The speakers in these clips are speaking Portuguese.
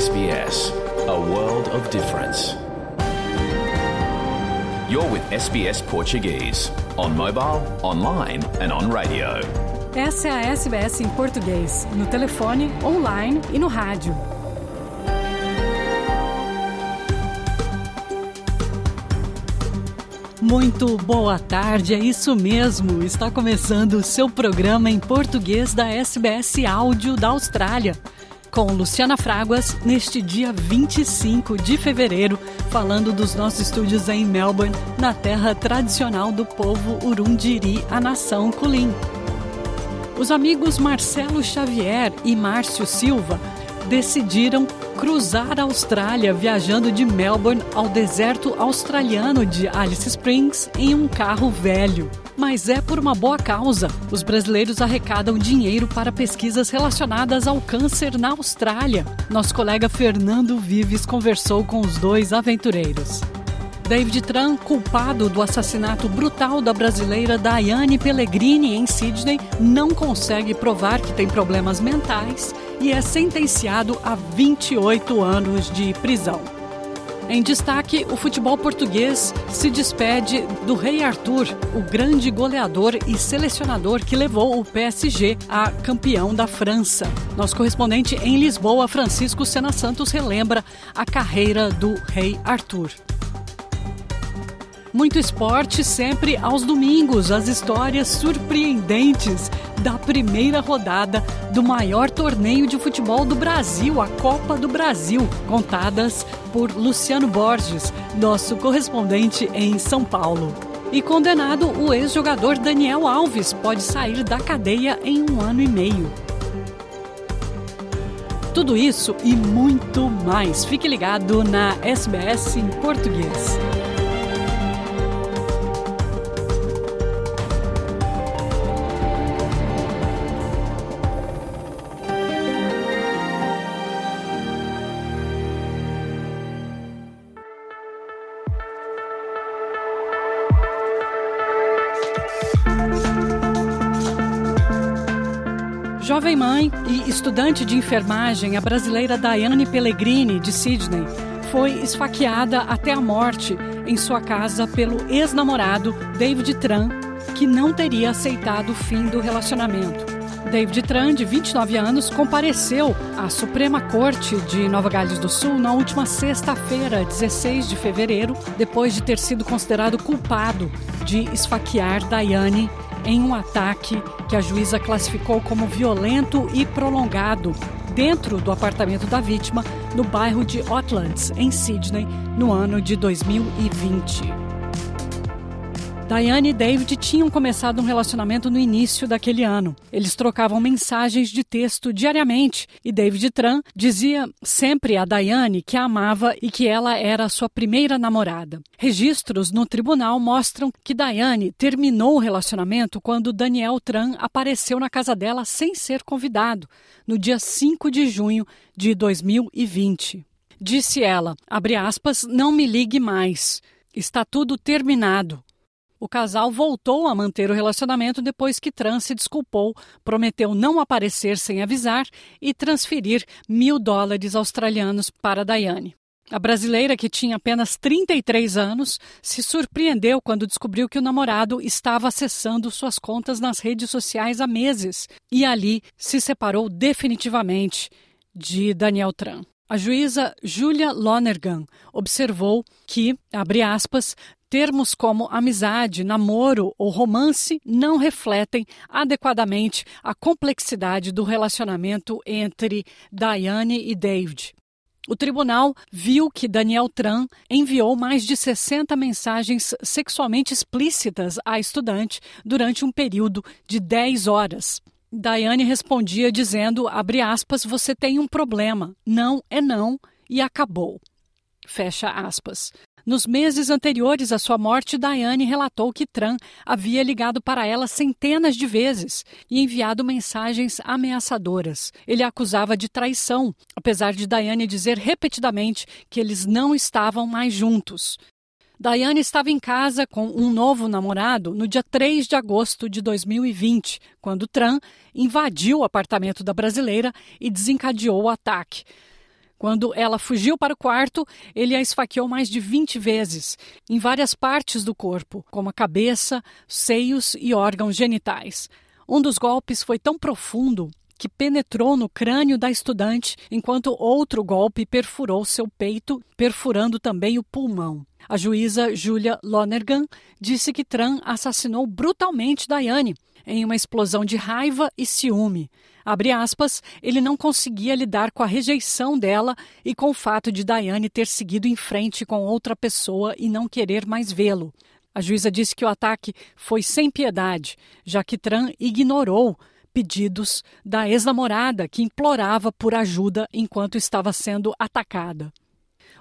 SBS, a world of difference. You're with SBS Portuguese, on mobile, online and on radio. Essa é a SBS em português, no telefone, online e no rádio. Muito boa tarde, é isso mesmo. Está começando o seu programa em português da SBS Áudio da Austrália. Com Luciana Fraguas, neste dia 25 de fevereiro, falando dos nossos estúdios em Melbourne, na terra tradicional do povo Urundiri, a nação Kulin. Os amigos Marcelo Xavier e Márcio Silva decidiram cruzar a Austrália viajando de Melbourne ao deserto australiano de Alice Springs em um carro velho. Mas é por uma boa causa. Os brasileiros arrecadam dinheiro para pesquisas relacionadas ao câncer na Austrália. Nosso colega Fernando Vives conversou com os dois aventureiros. David Tran, culpado do assassinato brutal da brasileira Daiane Pellegrini em Sydney, não consegue provar que tem problemas mentais e é sentenciado a 28 anos de prisão. Em destaque, o futebol português se despede do Rei Arthur, o grande goleador e selecionador que levou o PSG a campeão da França. Nosso correspondente em Lisboa, Francisco Sena Santos, relembra a carreira do Rei Arthur. Muito esporte sempre aos domingos, as histórias surpreendentes da primeira rodada do maior torneio de futebol do Brasil, a Copa do Brasil, contadas por Luciano Borges, nosso correspondente em São Paulo. E condenado, o ex-jogador Daniel Alves pode sair da cadeia em um ano e meio. Tudo isso e muito mais. Fique ligado na SBS em português. Estudante de enfermagem, a brasileira Daiane Pellegrini, de Sydney, foi esfaqueada até a morte em sua casa pelo ex-namorado David Tran, que não teria aceitado o fim do relacionamento. David Tran, de 29 anos, compareceu à Suprema Corte de Nova Gales do Sul na última sexta-feira, 16 de fevereiro, depois de ter sido considerado culpado de esfaquear Daiane em um ataque que a juíza classificou como violento e prolongado dentro do apartamento da vítima no bairro de Oatlands, em Sydney, no ano de 2020. Diane e David tinham começado um relacionamento no início daquele ano. Eles trocavam mensagens de texto diariamente e David Tran dizia sempre a Diane que a amava e que ela era sua primeira namorada. Registros no tribunal mostram que Diane terminou o relacionamento quando Daniel Tran apareceu na casa dela sem ser convidado, no dia 5 de junho de 2020. Disse ela, aspas, não me ligue mais. Está tudo terminado. O casal voltou a manter o relacionamento depois que Trans se desculpou, prometeu não aparecer sem avisar e transferir mil dólares australianos para Daiane. A brasileira, que tinha apenas 33 anos, se surpreendeu quando descobriu que o namorado estava acessando suas contas nas redes sociais há meses e ali se separou definitivamente de Daniel Tran. A juíza Julia Lonergan observou que, abre aspas, termos como amizade, namoro ou romance não refletem adequadamente a complexidade do relacionamento entre Diane e David. O tribunal viu que Daniel Tran enviou mais de 60 mensagens sexualmente explícitas à estudante durante um período de 10 horas. Daiane respondia dizendo, aspas, você tem um problema. Não é não e acabou. Fecha aspas. Nos meses anteriores à sua morte, Diane relatou que Tran havia ligado para ela centenas de vezes e enviado mensagens ameaçadoras. Ele a acusava de traição, apesar de Diane dizer repetidamente que eles não estavam mais juntos. Diane estava em casa com um novo namorado no dia 3 de agosto de 2020, quando Tran invadiu o apartamento da brasileira e desencadeou o ataque. Quando ela fugiu para o quarto, ele a esfaqueou mais de 20 vezes, em várias partes do corpo, como a cabeça, seios e órgãos genitais. Um dos golpes foi tão profundo que penetrou no crânio da estudante, enquanto outro golpe perfurou seu peito, perfurando também o pulmão. A juíza Julia Lonergan disse que Tran assassinou brutalmente Diane em uma explosão de raiva e ciúme. Abre aspas, ele não conseguia lidar com a rejeição dela e com o fato de Diane ter seguido em frente com outra pessoa e não querer mais vê-lo. A juíza disse que o ataque foi sem piedade, já que Tran ignorou pedidos da ex-namorada que implorava por ajuda enquanto estava sendo atacada.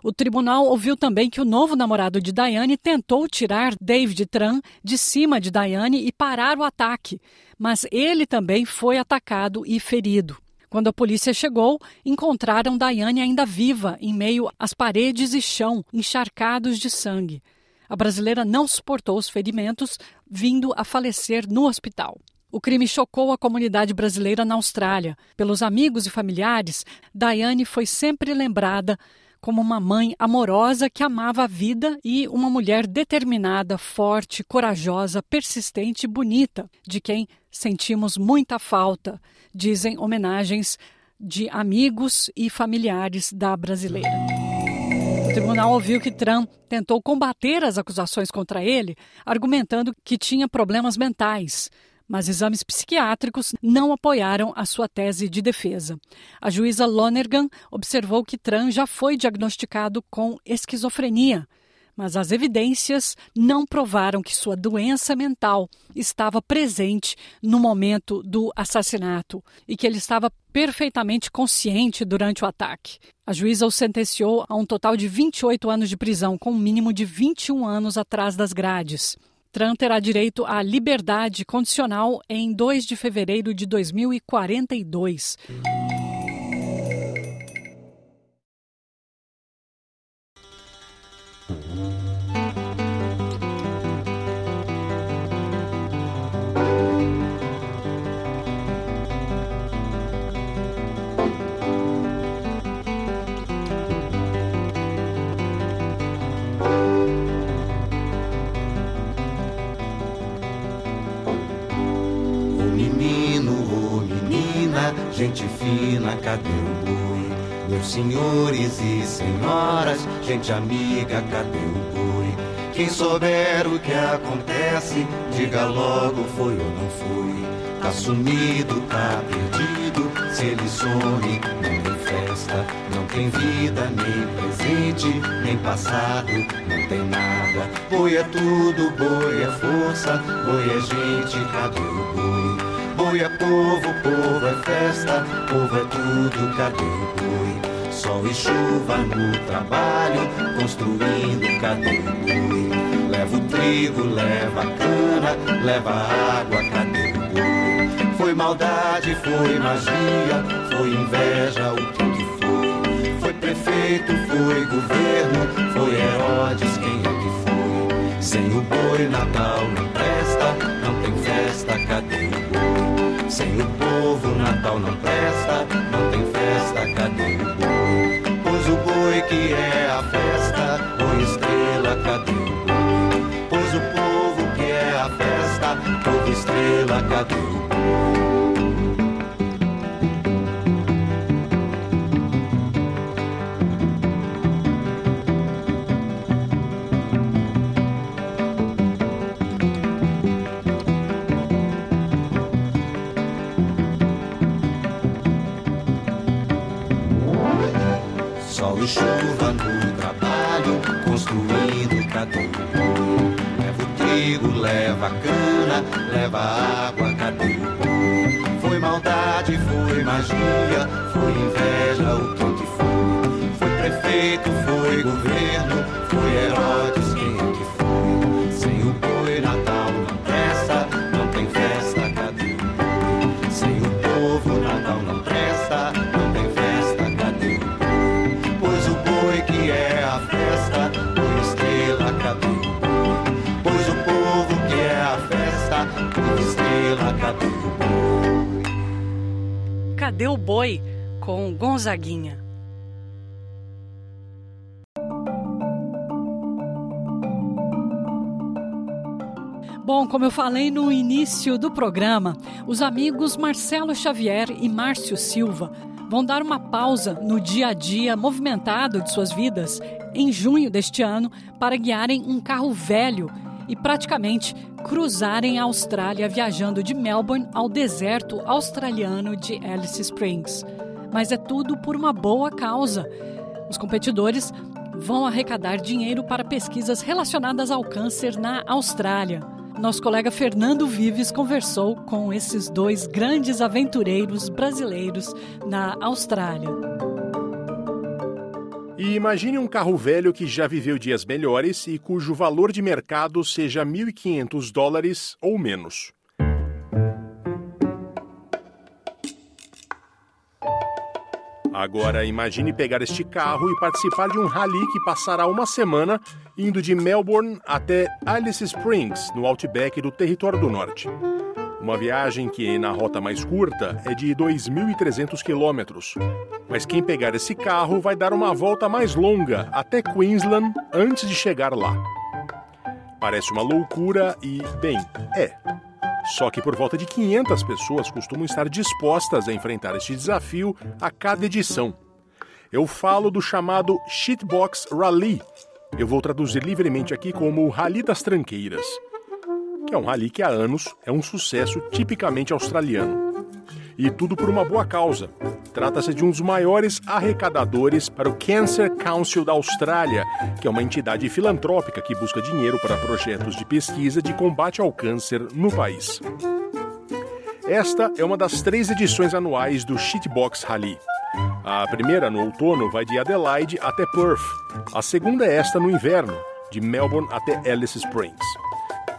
O tribunal ouviu também que o novo namorado de Diane tentou tirar David Tran de cima de Diane e parar o ataque, mas ele também foi atacado e ferido. Quando a polícia chegou, encontraram Diane ainda viva em meio às paredes e chão encharcados de sangue. A brasileira não suportou os ferimentos, vindo a falecer no hospital. O crime chocou a comunidade brasileira na Austrália. Pelos amigos e familiares, Diane foi sempre lembrada como uma mãe amorosa que amava a vida e uma mulher determinada, forte, corajosa, persistente e bonita, de quem sentimos muita falta, dizem homenagens de amigos e familiares da brasileira. O tribunal ouviu que Trump tentou combater as acusações contra ele, argumentando que tinha problemas mentais mas exames psiquiátricos não apoiaram a sua tese de defesa. A juíza Lonergan observou que Tran já foi diagnosticado com esquizofrenia, mas as evidências não provaram que sua doença mental estava presente no momento do assassinato e que ele estava perfeitamente consciente durante o ataque. A juíza o sentenciou a um total de 28 anos de prisão, com um mínimo de 21 anos atrás das grades. Trump terá direito à liberdade condicional em 2 de fevereiro de 2042. Gente fina, cadê o boi? Meus senhores e senhoras, gente amiga, cadê o boi? Quem souber o que acontece, diga logo foi ou não foi. Tá sumido, tá perdido, se ele some, não tem festa, não tem vida, nem presente, nem passado, não tem nada. Boi é tudo, boi é força, boi é gente, cadê o boi? Boi é povo, povo é festa, povo é tudo, cadê o boi? Sol e chuva no trabalho, construindo, cadê o boi? Leva o trigo, leva a cana, leva a água, cadê o boi? Foi maldade, foi magia, foi inveja, o que que foi? Foi prefeito, foi governo, foi Herodes, quem é que foi? Sem o boi, Natal não presta, não tem festa, cadê o sem o povo, Natal não presta, não tem festa, cadê o boi? Pois o boi que é a festa, boi estrela, cadê o boi? Pois o povo que é a festa, povo estrela, cadê o boi? Chuva no trabalho, construindo cadê o boi? Leva o trigo, leva a cana, leva a água, cadê o boi? Foi maldade, foi magia, foi inveja, o que que foi? Foi prefeito, foi governo, foi Herodes Deu Boi com Gonzaguinha. Bom, como eu falei no início do programa, os amigos Marcelo Xavier e Márcio Silva vão dar uma pausa no dia a dia movimentado de suas vidas em junho deste ano para guiarem um carro velho e praticamente cruzarem a Austrália viajando de Melbourne ao deserto australiano de Alice Springs. Mas é tudo por uma boa causa. Os competidores vão arrecadar dinheiro para pesquisas relacionadas ao câncer na Austrália. Nosso colega Fernando Vives conversou com esses dois grandes aventureiros brasileiros na Austrália. E imagine um carro velho que já viveu dias melhores e cujo valor de mercado seja 1.500 dólares ou menos. Agora imagine pegar este carro e participar de um rally que passará uma semana indo de Melbourne até Alice Springs, no outback do Território do Norte. Uma viagem que, na rota mais curta, é de 2.300 quilômetros. Mas quem pegar esse carro vai dar uma volta mais longa até Queensland antes de chegar lá. Parece uma loucura e, bem, é. Só que por volta de 500 pessoas costumam estar dispostas a enfrentar este desafio a cada edição. Eu falo do chamado Shitbox Rally. Eu vou traduzir livremente aqui como Rally das Tranqueiras que é um rally que há anos é um sucesso tipicamente australiano. E tudo por uma boa causa. Trata-se de um dos maiores arrecadadores para o Cancer Council da Austrália, que é uma entidade filantrópica que busca dinheiro para projetos de pesquisa de combate ao câncer no país. Esta é uma das três edições anuais do Shitbox Rally. A primeira, no outono, vai de Adelaide até Perth. A segunda é esta no inverno, de Melbourne até Alice Springs.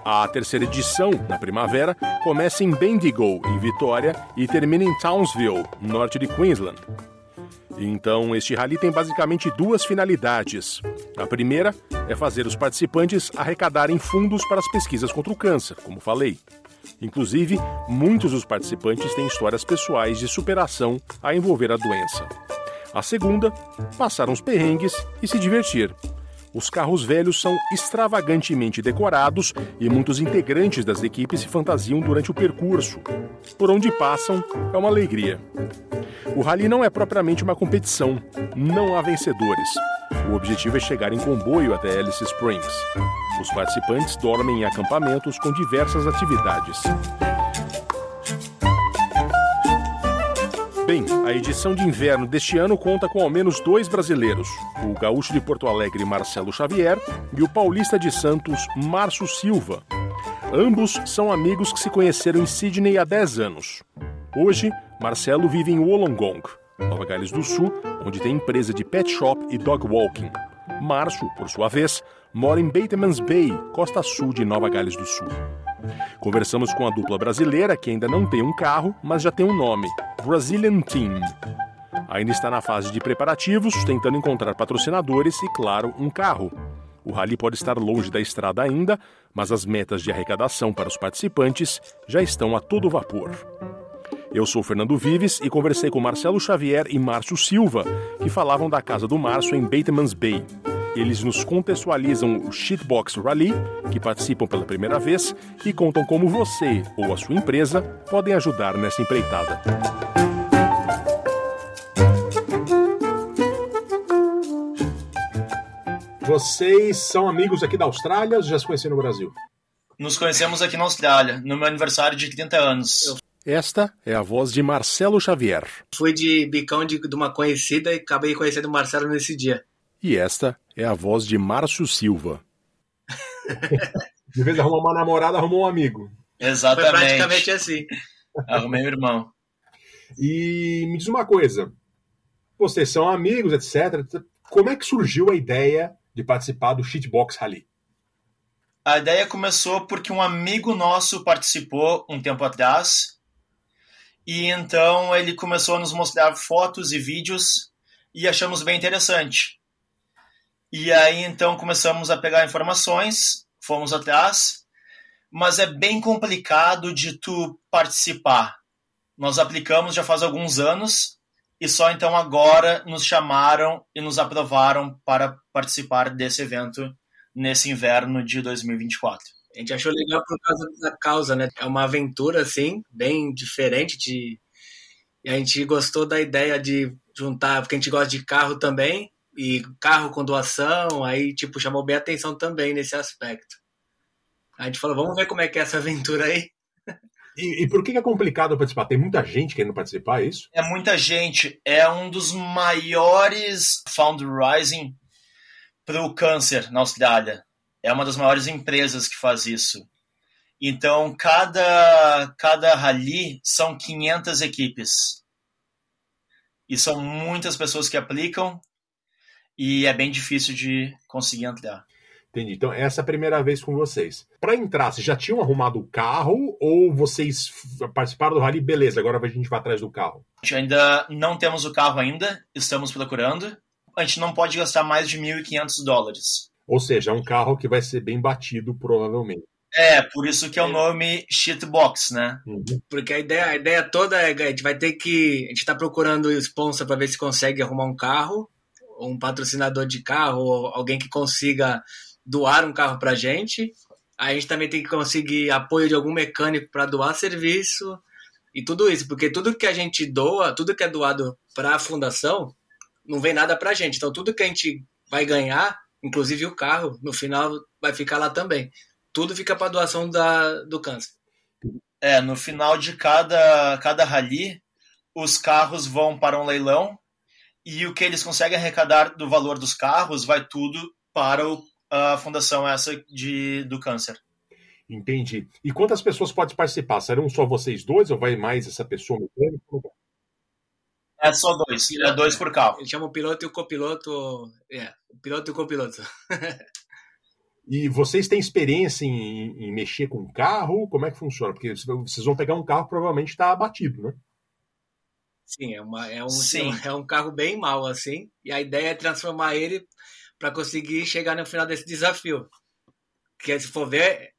A terceira edição, na primavera, começa em Bendigo, em Vitória, e termina em Townsville, norte de Queensland. Então, este rally tem basicamente duas finalidades. A primeira é fazer os participantes arrecadarem fundos para as pesquisas contra o câncer, como falei. Inclusive, muitos dos participantes têm histórias pessoais de superação a envolver a doença. A segunda, passar uns perrengues e se divertir, os carros velhos são extravagantemente decorados e muitos integrantes das equipes se fantasiam durante o percurso. Por onde passam, é uma alegria. O rally não é propriamente uma competição, não há vencedores. O objetivo é chegar em comboio até Alice Springs. Os participantes dormem em acampamentos com diversas atividades. Bem, a edição de inverno deste ano conta com ao menos dois brasileiros: o gaúcho de Porto Alegre Marcelo Xavier e o paulista de Santos Márcio Silva. Ambos são amigos que se conheceram em Sydney há 10 anos. Hoje, Marcelo vive em Wollongong, Nova Gales do Sul, onde tem empresa de pet shop e dog walking. Márcio, por sua vez, mora em Batemans Bay, costa sul de Nova Gales do Sul. Conversamos com a dupla brasileira que ainda não tem um carro, mas já tem um nome: Brazilian Team. Ainda está na fase de preparativos, tentando encontrar patrocinadores e, claro, um carro. O rally pode estar longe da estrada ainda, mas as metas de arrecadação para os participantes já estão a todo vapor. Eu sou Fernando Vives e conversei com Marcelo Xavier e Márcio Silva, que falavam da casa do Márcio em Batemans Bay. Eles nos contextualizam o Shitbox Rally, que participam pela primeira vez, e contam como você ou a sua empresa podem ajudar nessa empreitada. Vocês são amigos aqui da Austrália ou já se conheceram no Brasil? Nos conhecemos aqui na Austrália, no meu aniversário de 30 anos. Esta é a voz de Marcelo Xavier. Fui de bicão de, de uma conhecida e acabei conhecendo o Marcelo nesse dia. E esta é a voz de Márcio Silva. de vez de arrumar uma namorada, arrumou um amigo. Exatamente. Foi praticamente assim. Arrumei meu irmão. E me diz uma coisa. Vocês são amigos, etc. Como é que surgiu a ideia de participar do Shitbox Rally? A ideia começou porque um amigo nosso participou um tempo atrás. E então ele começou a nos mostrar fotos e vídeos e achamos bem interessante. E aí então começamos a pegar informações, fomos atrás, mas é bem complicado de tu participar. Nós aplicamos já faz alguns anos e só então agora nos chamaram e nos aprovaram para participar desse evento nesse inverno de 2024. A gente achou legal por causa da causa, né? É uma aventura, assim, bem diferente de... E a gente gostou da ideia de juntar, porque a gente gosta de carro também, e carro com doação, aí, tipo, chamou bem atenção também nesse aspecto. A gente falou, vamos ver como é que é essa aventura aí. E, e, por que é complicado participar? Tem muita gente querendo participar, é isso? É muita gente. É um dos maiores fundraising para o câncer na Austrália. É uma das maiores empresas que faz isso. Então, cada, cada rally são 500 equipes. E são muitas pessoas que aplicam e é bem difícil de conseguir entrar. Entendi. Então, essa é a primeira vez com vocês. Para entrar, vocês já tinham arrumado o carro ou vocês participaram do rally? Beleza, agora a gente vai atrás do carro. A gente ainda não temos o carro ainda, estamos procurando. A gente não pode gastar mais de 1.500 dólares. Ou seja, é um carro que vai ser bem batido, provavelmente. É, por isso que é o nome Shitbox, né? Uhum. Porque a ideia, a ideia toda é a gente vai ter que. A gente está procurando sponsor para ver se consegue arrumar um carro, um patrocinador de carro, alguém que consiga doar um carro para a gente. A gente também tem que conseguir apoio de algum mecânico para doar serviço e tudo isso, porque tudo que a gente doa, tudo que é doado para a fundação, não vem nada para a gente. Então, tudo que a gente vai ganhar, inclusive o carro, no final vai ficar lá também. Tudo fica para doação da, do câncer. É, no final de cada, cada rally, os carros vão para um leilão e o que eles conseguem arrecadar do valor dos carros vai tudo para o a fundação essa de, do câncer. Entendi. E quantas pessoas podem participar? Serão só vocês dois ou vai mais essa pessoa É só dois. É dois por carro. Ele chama o piloto e o copiloto. É, o piloto e o copiloto. e vocês têm experiência em, em, mexer com o carro? Como é que funciona? Porque vocês vão pegar um carro que provavelmente está abatido, né? Sim, é, uma, é, um, Sim. é um carro bem mal, assim. E a ideia é transformar ele para conseguir chegar no final desse desafio. Que se for ver,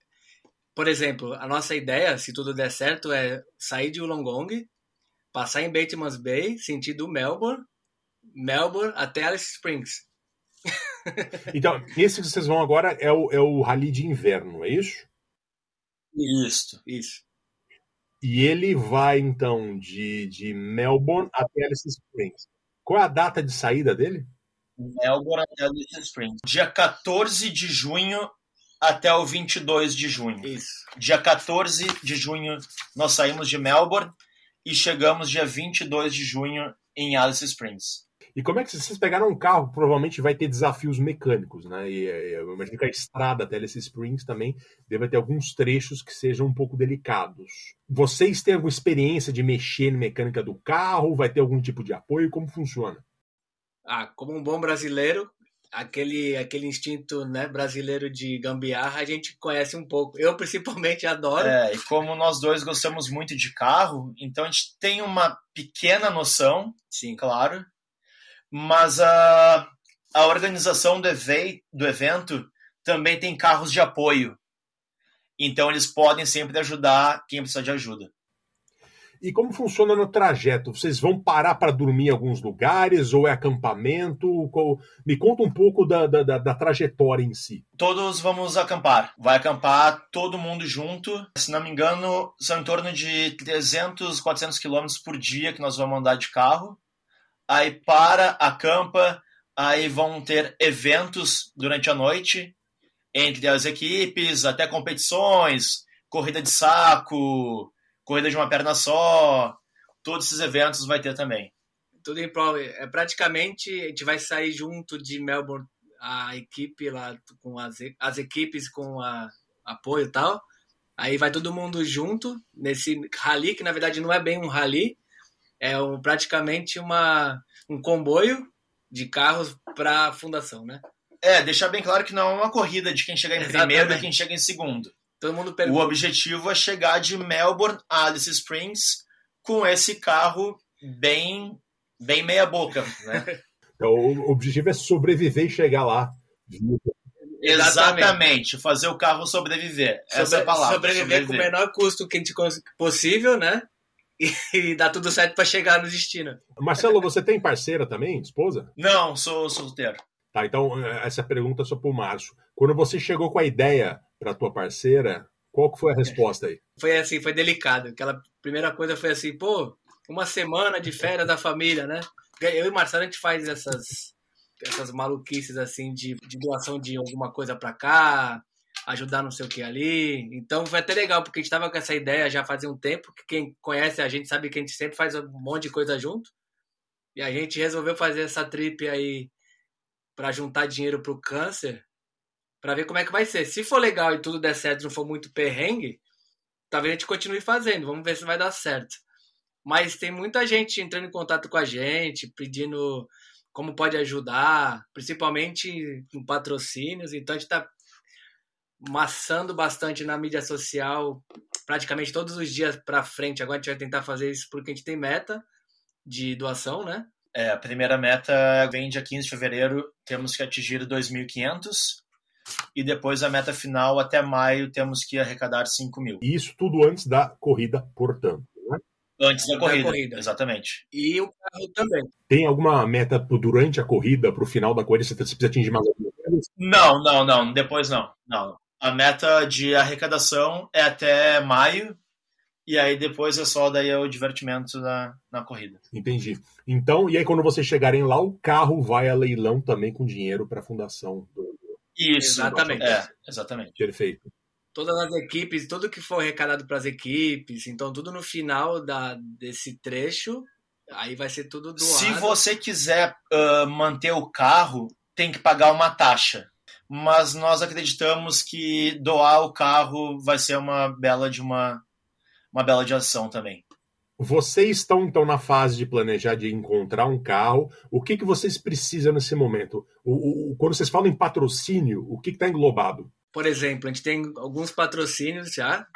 por exemplo, a nossa ideia, se tudo der certo, é sair de Wollongong, passar em Batemans Bay, sentido Melbourne, Melbourne até Alice Springs. então, esse que vocês vão agora é o, é o rally de inverno, é isso? Isso, isso. E ele vai, então, de, de Melbourne até Alice Springs. Qual é a data de saída dele? Melbourne até Alice Springs. Dia 14 de junho até o 22 de junho. Isso. Dia 14 de junho nós saímos de Melbourne e chegamos dia 22 de junho em Alice Springs. E como é que vocês pegaram um carro? Provavelmente vai ter desafios mecânicos, né? E eu imagino que a estrada até Alice Springs também deve ter alguns trechos que sejam um pouco delicados. Vocês têm alguma experiência de mexer na mecânica do carro? Vai ter algum tipo de apoio? Como funciona? ah, como um bom brasileiro, aquele aquele instinto né, brasileiro de gambiarra a gente conhece um pouco. Eu principalmente adoro. É, e como nós dois gostamos muito de carro, então a gente tem uma pequena noção, sim, claro, mas a, a organização do, do evento também tem carros de apoio. Então eles podem sempre ajudar quem precisa de ajuda. E como funciona no trajeto? Vocês vão parar para dormir em alguns lugares ou é acampamento? Me conta um pouco da, da, da, trajetória em si. Todos vamos acampar. Vai acampar todo mundo junto. Se não me engano, são em torno de 300, 400 quilômetros por dia que nós vamos andar de carro. Aí para, acampa, aí vão ter eventos durante a noite entre as equipes, até competições, corrida de saco, corrida de uma perna só, todos esses eventos vai ter também. Tudo em prova. É, praticamente a gente vai sair junto de Melbourne, a equipe lá com as, as equipes com a, apoio e tal. Aí vai todo mundo junto nesse rally, que na verdade não é bem um rally, é um, praticamente uma, um comboio de carros para a fundação, né? É, deixar bem claro que não é uma corrida de quem chega em Exatamente. primeiro e quem chega em segundo. Todo mundo pergunta. O objetivo é chegar de Melbourne a Alice Springs com esse carro bem, bem meia boca, né? Então, o objetivo é sobreviver e chegar lá. Exatamente, fazer o carro sobreviver. Essa Sobre, é a palavra. Sobreviver, sobreviver, com o menor custo que a gente possível, né? E, dá tudo certo para chegar no destino. Marcelo, você tem parceira também, esposa? Não, sou solteiro. Tá, então essa pergunta é só para o Márcio. Quando você chegou com a ideia para tua parceira, qual que foi a resposta aí? Foi assim, foi delicado. Aquela primeira coisa foi assim, pô, uma semana de férias da família, né? Eu e Marcelo a gente faz essas essas maluquices assim de, de doação de alguma coisa para cá, ajudar não sei o que ali. Então foi até legal, porque a gente tava com essa ideia já fazia um tempo, que quem conhece a gente sabe que a gente sempre faz um monte de coisa junto. E a gente resolveu fazer essa trip aí para juntar dinheiro pro câncer, para ver como é que vai ser. Se for legal e tudo der certo, não for muito perrengue, talvez a gente continue fazendo. Vamos ver se vai dar certo. Mas tem muita gente entrando em contato com a gente, pedindo como pode ajudar, principalmente com patrocínios. Então a gente está maçando bastante na mídia social, praticamente todos os dias para frente. Agora a gente vai tentar fazer isso porque a gente tem meta de doação, né? É, a primeira meta vem dia 15 de fevereiro, temos que atingir 2.500 e depois a meta final até maio temos que arrecadar 5 mil. Isso tudo antes da corrida, portanto. Né? Antes da, da corrida, corrida, exatamente. E o carro também. Tem alguma meta durante a corrida, para o final da corrida, você precisa atingir mais alguma coisa? Não, não, não. Depois não. não. A meta de arrecadação é até maio, e aí depois é só daí é o divertimento na, na corrida. Entendi. Então, e aí quando vocês chegarem lá, o carro vai a leilão também com dinheiro para a fundação do. Isso, exatamente. É, exatamente. Perfeito. Todas as equipes, tudo que for arrecadado para as equipes, então tudo no final da, desse trecho, aí vai ser tudo doado. Se você quiser uh, manter o carro, tem que pagar uma taxa mas nós acreditamos que doar o carro vai ser uma bela de uma, uma bela de ação também. Vocês estão então na fase de planejar de encontrar um carro. O que, que vocês precisam nesse momento? O, o quando vocês falam em patrocínio, o que está englobado? Por exemplo, a gente tem alguns patrocínios já.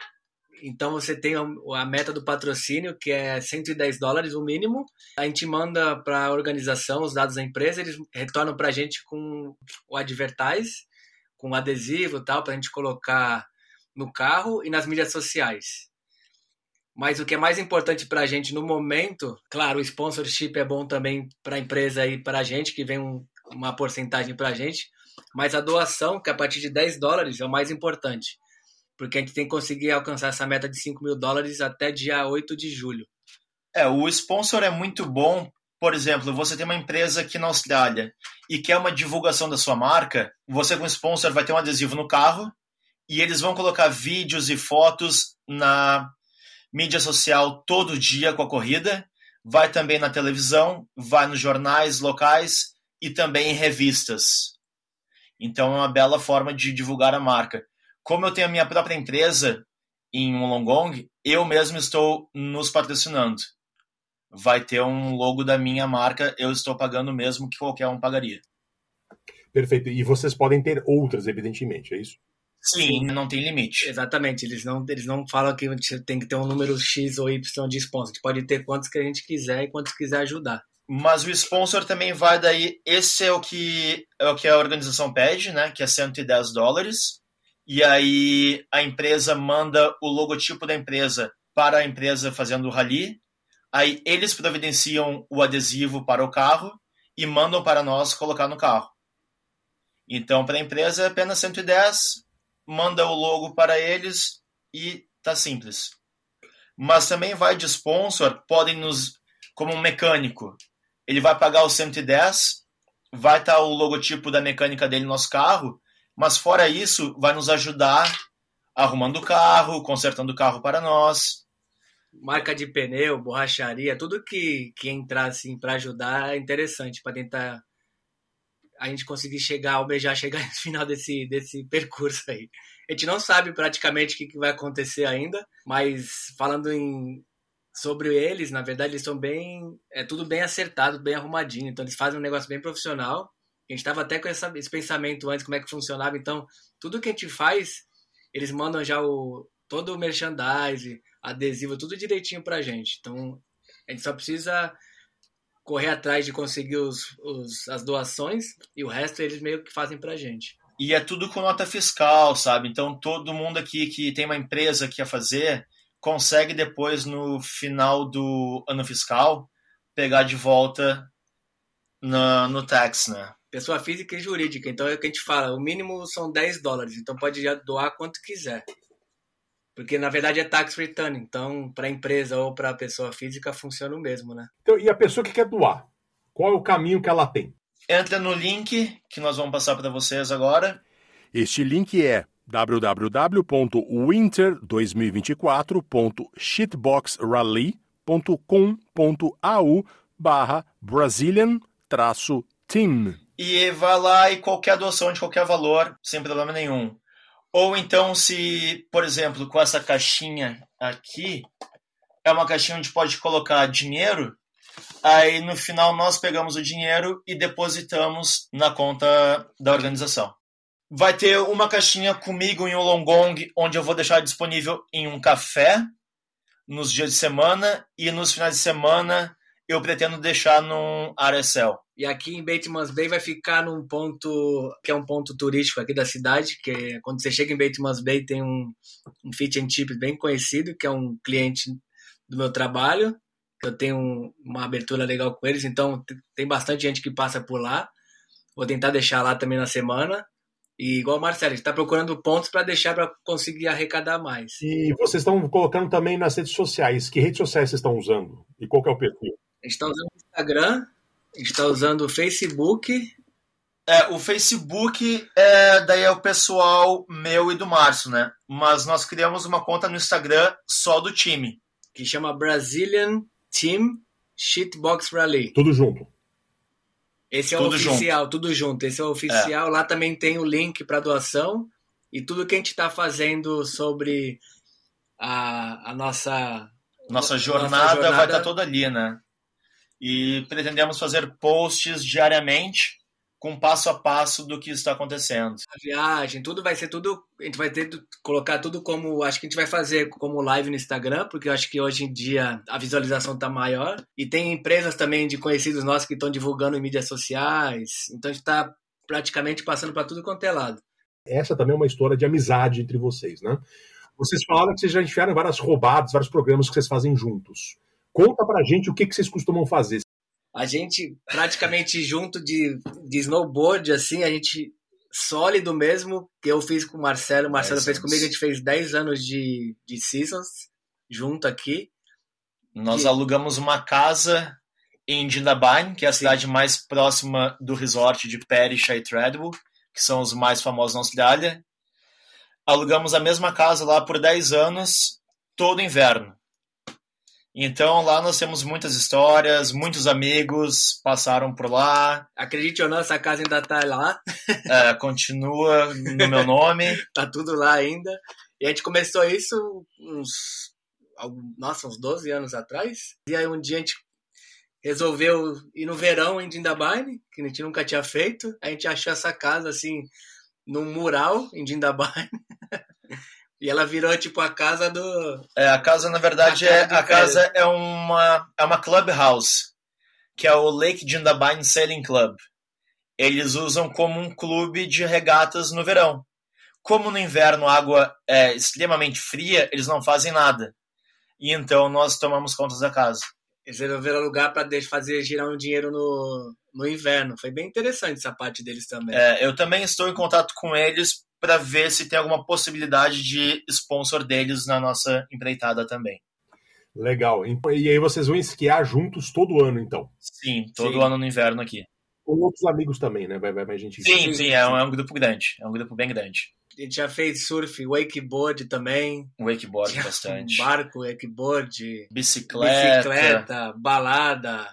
Então você tem a meta do patrocínio, que é 110 dólares o mínimo. A gente manda para a organização os dados da empresa, eles retornam para a gente com o advertise com adesivo tal, para a gente colocar no carro e nas mídias sociais. Mas o que é mais importante para a gente no momento, claro, o sponsorship é bom também para a empresa e para a gente, que vem um, uma porcentagem para a gente, mas a doação, que é a partir de 10 dólares, é o mais importante, porque a gente tem que conseguir alcançar essa meta de 5 mil dólares até dia 8 de julho. É, o sponsor é muito bom por exemplo, você tem uma empresa aqui na Austrália e quer uma divulgação da sua marca, você com sponsor vai ter um adesivo no carro e eles vão colocar vídeos e fotos na mídia social todo dia com a corrida, vai também na televisão, vai nos jornais locais e também em revistas. Então é uma bela forma de divulgar a marca. Como eu tenho a minha própria empresa em Wollongong, eu mesmo estou nos patrocinando vai ter um logo da minha marca, eu estou pagando o mesmo que qualquer um pagaria. Perfeito. E vocês podem ter outras, evidentemente, é isso? Sim, não tem limite. Exatamente, eles não, eles não falam que tem que ter um número X ou Y de sponsor. A gente pode ter quantos que a gente quiser e quantos quiser ajudar. Mas o sponsor também vai daí. Esse é o que, é o que a organização pede, né? Que é 110 dólares. E aí a empresa manda o logotipo da empresa para a empresa fazendo o rally Aí eles providenciam o adesivo para o carro e mandam para nós colocar no carro. Então, para a empresa é apenas 110, manda o logo para eles e tá simples. Mas também vai de sponsor, podem nos, como um mecânico, ele vai pagar os 110, vai estar tá o logotipo da mecânica dele no nosso carro, mas fora isso, vai nos ajudar arrumando o carro, consertando o carro para nós marca de pneu, borracharia, tudo que, que entrar assim para ajudar é interessante para tentar a gente conseguir chegar, almejar chegar no final desse, desse percurso aí. A gente não sabe praticamente o que, que vai acontecer ainda, mas falando em sobre eles, na verdade, eles são bem. É tudo bem acertado, bem arrumadinho. Então, eles fazem um negócio bem profissional. A gente estava até com essa, esse pensamento antes, como é que funcionava. Então, tudo que a gente faz, eles mandam já o, todo o merchandise, adesivo, tudo direitinho pra gente. Então, a gente só precisa correr atrás de conseguir os, os, as doações e o resto eles meio que fazem pra gente. E é tudo com nota fiscal, sabe? Então, todo mundo aqui que tem uma empresa que quer fazer consegue depois, no final do ano fiscal, pegar de volta no, no tax, né? Pessoa física e jurídica. Então é o que a gente fala, o mínimo são 10 dólares, então pode doar quanto quiser. Porque na verdade é tax return, então para empresa ou para pessoa física funciona o mesmo, né? Então, e a pessoa que quer doar, qual é o caminho que ela tem? Entra no link que nós vamos passar para vocês agora. Este link é www.winter2024.shitboxrally.com.au barra Brazilian team. E vai lá e qualquer doação de qualquer valor, sem problema nenhum. Ou então, se, por exemplo, com essa caixinha aqui, é uma caixinha onde pode colocar dinheiro, aí no final nós pegamos o dinheiro e depositamos na conta da organização. Vai ter uma caixinha comigo em Wollongong, onde eu vou deixar disponível em um café nos dias de semana e nos finais de semana eu pretendo deixar num RSL. E aqui em Batemans Bay vai ficar num ponto que é um ponto turístico aqui da cidade, que é, quando você chega em Batemans Bay tem um, um Fit and Chip bem conhecido, que é um cliente do meu trabalho, que eu tenho uma abertura legal com eles, então tem bastante gente que passa por lá. Vou tentar deixar lá também na semana. E igual o Marcelo, a gente está procurando pontos para deixar para conseguir arrecadar mais. E vocês estão colocando também nas redes sociais. Que redes sociais vocês estão usando? E qual é o perfil? A gente está usando o Instagram, a gente está usando o Facebook. É, o Facebook é daí é o pessoal meu e do Márcio, né? Mas nós criamos uma conta no Instagram só do time. Que chama Brazilian Team Shitbox Rally. Tudo junto. Esse é tudo o oficial, junto. tudo junto. Esse é o oficial. É. Lá também tem o link para doação e tudo que a gente está fazendo sobre a, a nossa nossa jornada, nossa jornada vai estar tá toda ali, né? E pretendemos fazer posts diariamente com passo a passo do que está acontecendo. A viagem, tudo vai ser tudo. A gente vai ter colocar tudo como. Acho que a gente vai fazer como live no Instagram, porque eu acho que hoje em dia a visualização está maior. E tem empresas também de conhecidos nossos que estão divulgando em mídias sociais. Então a gente está praticamente passando para tudo quanto é lado. Essa também é uma história de amizade entre vocês, né? Vocês falaram que vocês já enfiaram várias roubadas, vários programas que vocês fazem juntos. Conta pra gente o que, que vocês costumam fazer a gente praticamente junto de, de snowboard, assim, a gente sólido mesmo, que eu fiz com o Marcelo, o Marcelo fez comigo, a gente fez 10 anos de, de Seasons junto aqui. Nós que... alugamos uma casa em Jindabyne, que é a Sim. cidade mais próxima do resort de Perisha e Treadwell, que são os mais famosos na Austrália. Alugamos a mesma casa lá por 10 anos, todo inverno. Então lá nós temos muitas histórias, muitos amigos passaram por lá. Acredite ou não, essa casa ainda tá lá. É, continua no meu nome. tá tudo lá ainda. E a gente começou isso uns, nossa, uns 12 anos atrás. E aí um dia a gente resolveu ir no verão em Dindabyne, que a gente nunca tinha feito. A gente achou essa casa assim num mural em Dindabyne. E ela virou tipo a casa do. É, a casa, na verdade, a é, a casa é uma, é uma clubhouse, que é o Lake Jindabyne Sailing Club. Eles usam como um clube de regatas no verão. Como no inverno a água é extremamente fria, eles não fazem nada. E então nós tomamos conta da casa. Eles resolveram alugar para fazer girar um dinheiro no, no inverno. Foi bem interessante essa parte deles também. É, eu também estou em contato com eles para ver se tem alguma possibilidade de sponsor deles na nossa empreitada também. Legal. E aí vocês vão esquiar juntos todo ano, então? Sim, todo sim. ano no inverno aqui. Com outros amigos também, né? Vai, vai mais gente. Sim, sim, é um, é um grupo grande. É um grupo bem grande. A gente já fez surf, wakeboard também. Wakeboard bastante. Barco, wakeboard. Bicicleta. Bicicleta, balada.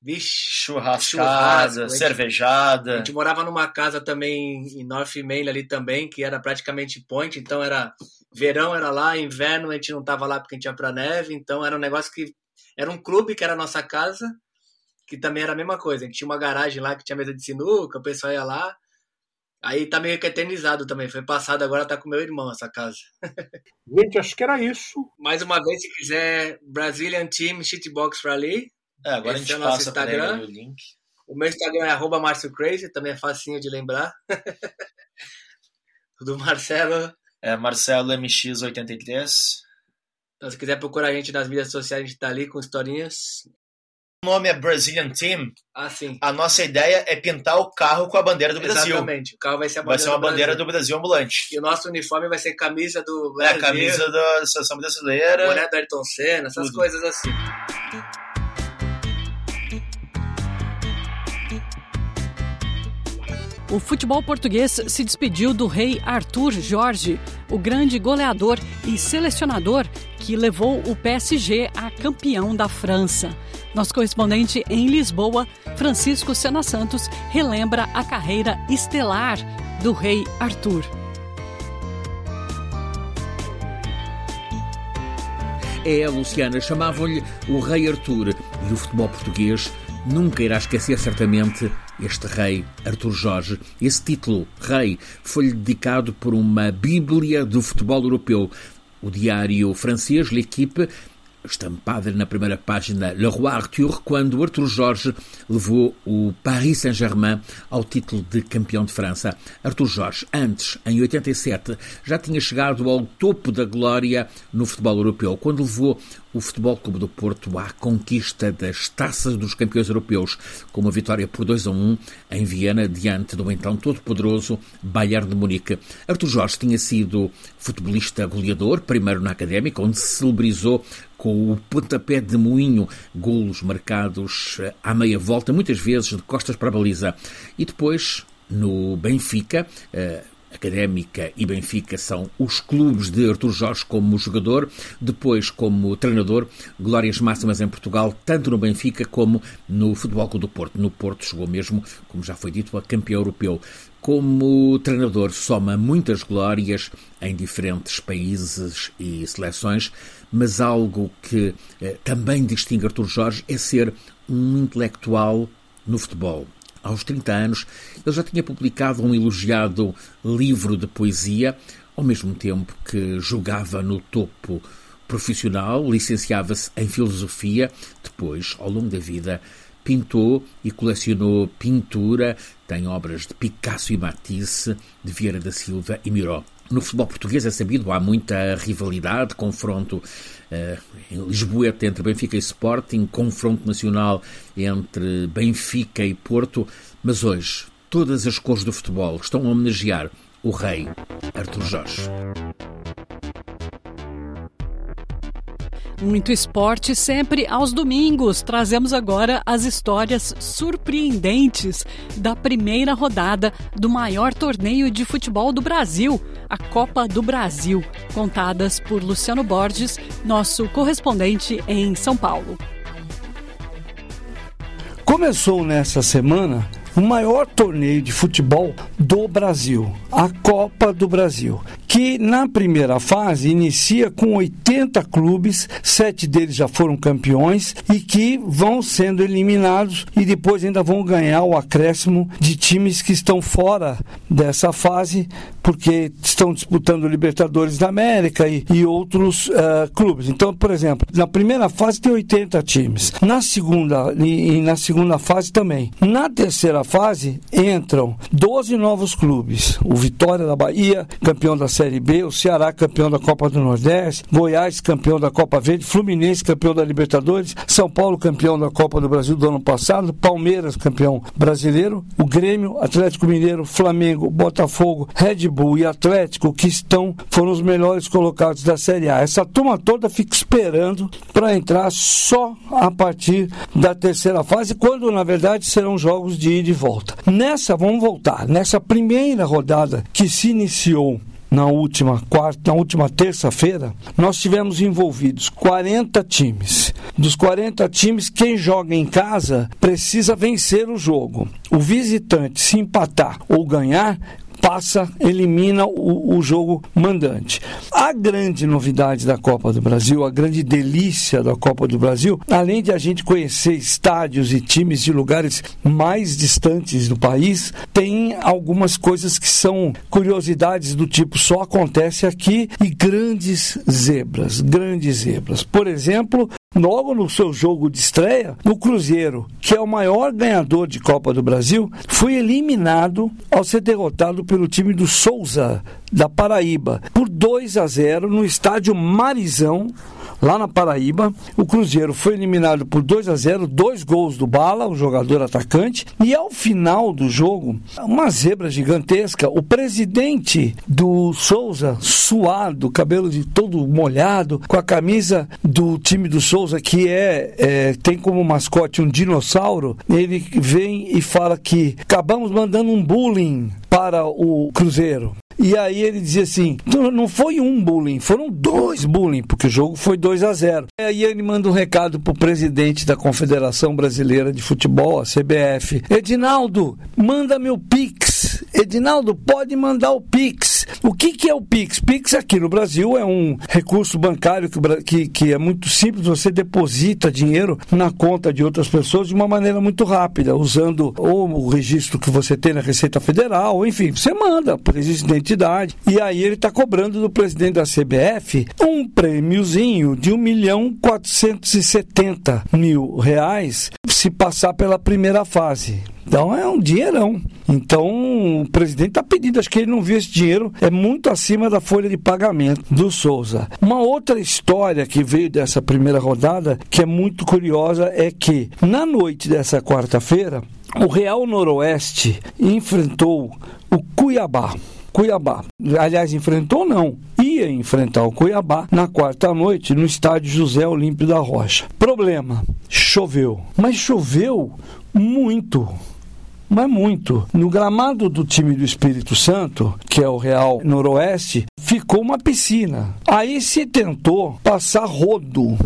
Vixe, churrascada, cervejada. A gente morava numa casa também em North Main ali também, que era praticamente point, então era verão era lá, inverno a gente não tava lá porque a gente ia pra neve, então era um negócio que era um clube que era a nossa casa, que também era a mesma coisa. A gente tinha uma garagem lá que tinha mesa de sinuca, o pessoal ia lá. Aí tá meio que eternizado também. Foi passado, agora tá com meu irmão essa casa. Gente, acho que era isso. Mais uma vez, se quiser, Brazilian Team Shitbox Rally. É, agora Esse a gente é passa Instagram. o link. O meu Instagram é arroba Crazy, também é facinho de lembrar. do Marcelo. É Marcelo MX83. Então, se quiser procurar a gente nas mídias sociais, a gente tá ali com historinhas. O nome é Brazilian Team. Ah, sim. A nossa ideia é pintar o carro com a bandeira do Brasil. Exatamente. O carro vai ser a Vai bandeira ser uma do bandeira Brasil. do Brasil ambulante. E o nosso uniforme vai ser camisa do É Brasil, a camisa da seleção brasileira. boné do Ayrton Senna, essas Tudo. coisas assim. O futebol português se despediu do rei Arthur Jorge, o grande goleador e selecionador que levou o PSG a campeão da França. Nosso correspondente em Lisboa, Francisco Sena Santos, relembra a carreira estelar do rei Arthur. É, Luciana, chamavam-lhe o Rei Artur e o futebol português nunca irá esquecer certamente este rei Artur Jorge. Esse título, rei, foi-lhe dedicado por uma bíblia do futebol europeu. O diário francês L'Equipe estampada na primeira página Le Roi Arthur, quando Arthur Jorge levou o Paris Saint-Germain ao título de campeão de França. Arthur Jorge, antes, em 87, já tinha chegado ao topo da glória no futebol europeu, quando levou o Futebol Clube do Porto à conquista das taças dos campeões europeus, com uma vitória por 2 a 1 em Viena, diante do então todo-poderoso Bayern de Munique. Arthur Jorge tinha sido futebolista goleador, primeiro na Académica, onde se celebrizou com o pontapé de moinho, golos marcados à meia volta, muitas vezes de costas para a baliza. E depois, no Benfica, eh, Académica e Benfica são os clubes de Artur Jorge como jogador, depois como treinador, glórias máximas em Portugal, tanto no Benfica como no Futebol Clube do Porto. No Porto chegou mesmo, como já foi dito, a campeão europeu. Como treinador, soma muitas glórias em diferentes países e seleções, mas algo que eh, também distingue Artur Jorge é ser um intelectual no futebol. Aos 30 anos, ele já tinha publicado um elogiado livro de poesia, ao mesmo tempo que jogava no topo profissional, licenciava-se em filosofia, depois, ao longo da vida, pintou e colecionou pintura, tem obras de Picasso e Matisse, de Vieira da Silva e Miró. No futebol português é sabido, há muita rivalidade, confronto uh, em Lisboeta entre Benfica e Sporting, confronto nacional entre Benfica e Porto, mas hoje todas as cores do futebol estão a homenagear o rei Artur Jorge. Muito esporte sempre aos domingos. Trazemos agora as histórias surpreendentes da primeira rodada do maior torneio de futebol do Brasil, a Copa do Brasil, contadas por Luciano Borges, nosso correspondente em São Paulo. Começou nessa semana o maior torneio de futebol do Brasil, a Copa do Brasil, que na primeira fase inicia com 80 clubes, sete deles já foram campeões e que vão sendo eliminados e depois ainda vão ganhar o acréscimo de times que estão fora dessa fase, porque estão disputando Libertadores da América e, e outros uh, clubes. Então, por exemplo, na primeira fase tem 80 times, na segunda e, e na segunda fase também. Na terceira fase entram 12 novos clubes: o Vitória da Bahia, campeão da Série B, o Ceará, campeão da Copa do Nordeste, Goiás, campeão da Copa Verde, Fluminense, campeão da Libertadores, São Paulo, campeão da Copa do Brasil do ano passado, Palmeiras, campeão brasileiro, o Grêmio, Atlético Mineiro, Flamengo, Botafogo, Red Bull e Atlético, que estão foram os melhores colocados da Série A. Essa turma toda fica esperando para entrar só a partir da terceira fase, quando na verdade serão jogos de ida volta. Nessa, vamos voltar, nessa primeira rodada que se iniciou na última quarta, na última terça-feira, nós tivemos envolvidos 40 times. Dos 40 times, quem joga em casa precisa vencer o jogo. O visitante, se empatar ou ganhar, passa, elimina o, o, jogo mandante. A grande novidade da Copa do Brasil, a grande delícia da Copa do Brasil, além de a gente conhecer estádios e times de lugares mais distantes do país, tem algumas coisas que são curiosidades do tipo só acontece aqui e grandes zebras, grandes zebras. Por exemplo, Logo no seu jogo de estreia, o Cruzeiro, que é o maior ganhador de Copa do Brasil, foi eliminado ao ser derrotado pelo time do Souza da Paraíba por 2 a 0 no estádio Marizão lá na Paraíba. O Cruzeiro foi eliminado por 2 a 0, dois gols do Bala, o jogador atacante. E ao final do jogo, uma zebra gigantesca. O presidente do Souza, suado, cabelo de todo molhado, com a camisa do time do Souza, que é, é tem como mascote um dinossauro, ele vem e fala que acabamos mandando um bullying para o Cruzeiro. E aí ele dizia assim: não foi um bullying, foram dois bullying, porque o jogo foi 2 a 0. E aí ele manda um recado pro presidente da Confederação Brasileira de Futebol, a CBF: Edinaldo, manda meu Pix. Edinaldo, pode mandar o Pix. O que, que é o Pix? Pix aqui no Brasil é um recurso bancário que, que, que é muito simples, você deposita dinheiro na conta de outras pessoas de uma maneira muito rápida, usando ou o registro que você tem na Receita Federal, ou enfim, você manda por registro de identidade. E aí ele está cobrando do presidente da CBF um prêmiozinho de 1 milhão 470 mil reais se passar pela primeira fase. Então é um dinheirão. Então o presidente está pedindo, acho que ele não viu esse dinheiro, é muito acima da folha de pagamento do Souza. Uma outra história que veio dessa primeira rodada, que é muito curiosa, é que na noite dessa quarta-feira, o Real Noroeste enfrentou o Cuiabá. Cuiabá. Aliás, enfrentou não, ia enfrentar o Cuiabá na quarta noite no estádio José Olímpio da Rocha. Problema, choveu. Mas choveu muito mas muito. No gramado do time do Espírito Santo, que é o Real Noroeste, ficou uma piscina. Aí se tentou passar rodo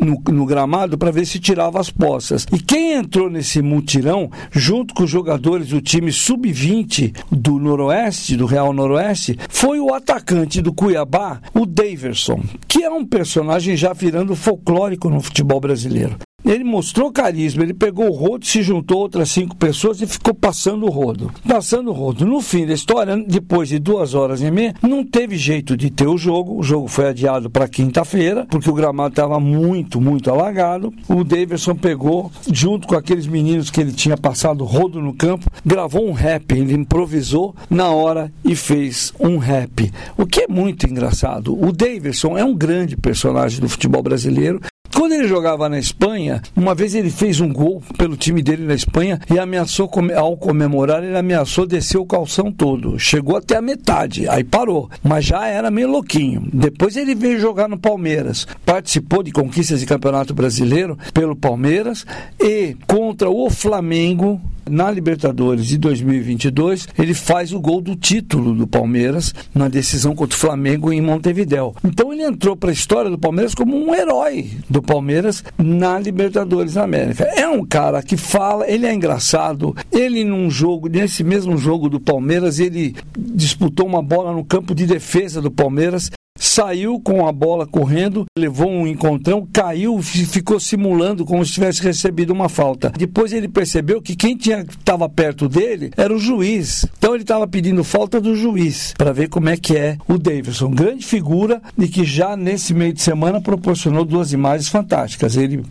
no, no gramado para ver se tirava as poças. E quem entrou nesse mutirão, junto com os jogadores do time sub-20 do Noroeste, do Real Noroeste, foi o atacante do Cuiabá, o Daverson, que é um personagem já virando folclórico no futebol brasileiro. Ele mostrou carisma, ele pegou o rodo, se juntou outras cinco pessoas e ficou passando o rodo. Passando o rodo. No fim da história, depois de duas horas e meia, não teve jeito de ter o jogo. O jogo foi adiado para quinta-feira, porque o gramado estava muito, muito alagado. O Davidson pegou, junto com aqueles meninos que ele tinha passado rodo no campo, gravou um rap. Ele improvisou na hora e fez um rap. O que é muito engraçado. O Davidson é um grande personagem do futebol brasileiro quando ele jogava na Espanha, uma vez ele fez um gol pelo time dele na Espanha e ameaçou, ao comemorar, ele ameaçou descer o calção todo. Chegou até a metade, aí parou, mas já era meio louquinho. Depois ele veio jogar no Palmeiras, participou de conquistas de campeonato brasileiro pelo Palmeiras e contra o Flamengo na Libertadores de 2022, ele faz o gol do título do Palmeiras na decisão contra o Flamengo em Montevidéu. Então ele entrou para a história do Palmeiras como um herói do Palmeiras na Libertadores da América. É um cara que fala, ele é engraçado. Ele num jogo, nesse mesmo jogo do Palmeiras, ele disputou uma bola no campo de defesa do Palmeiras saiu com a bola correndo, levou um encontrão, caiu, ficou simulando como se tivesse recebido uma falta. Depois ele percebeu que quem estava perto dele era o juiz. Então ele estava pedindo falta do juiz para ver como é que é o Davidson, grande figura e que já nesse meio de semana proporcionou duas imagens fantásticas. Ele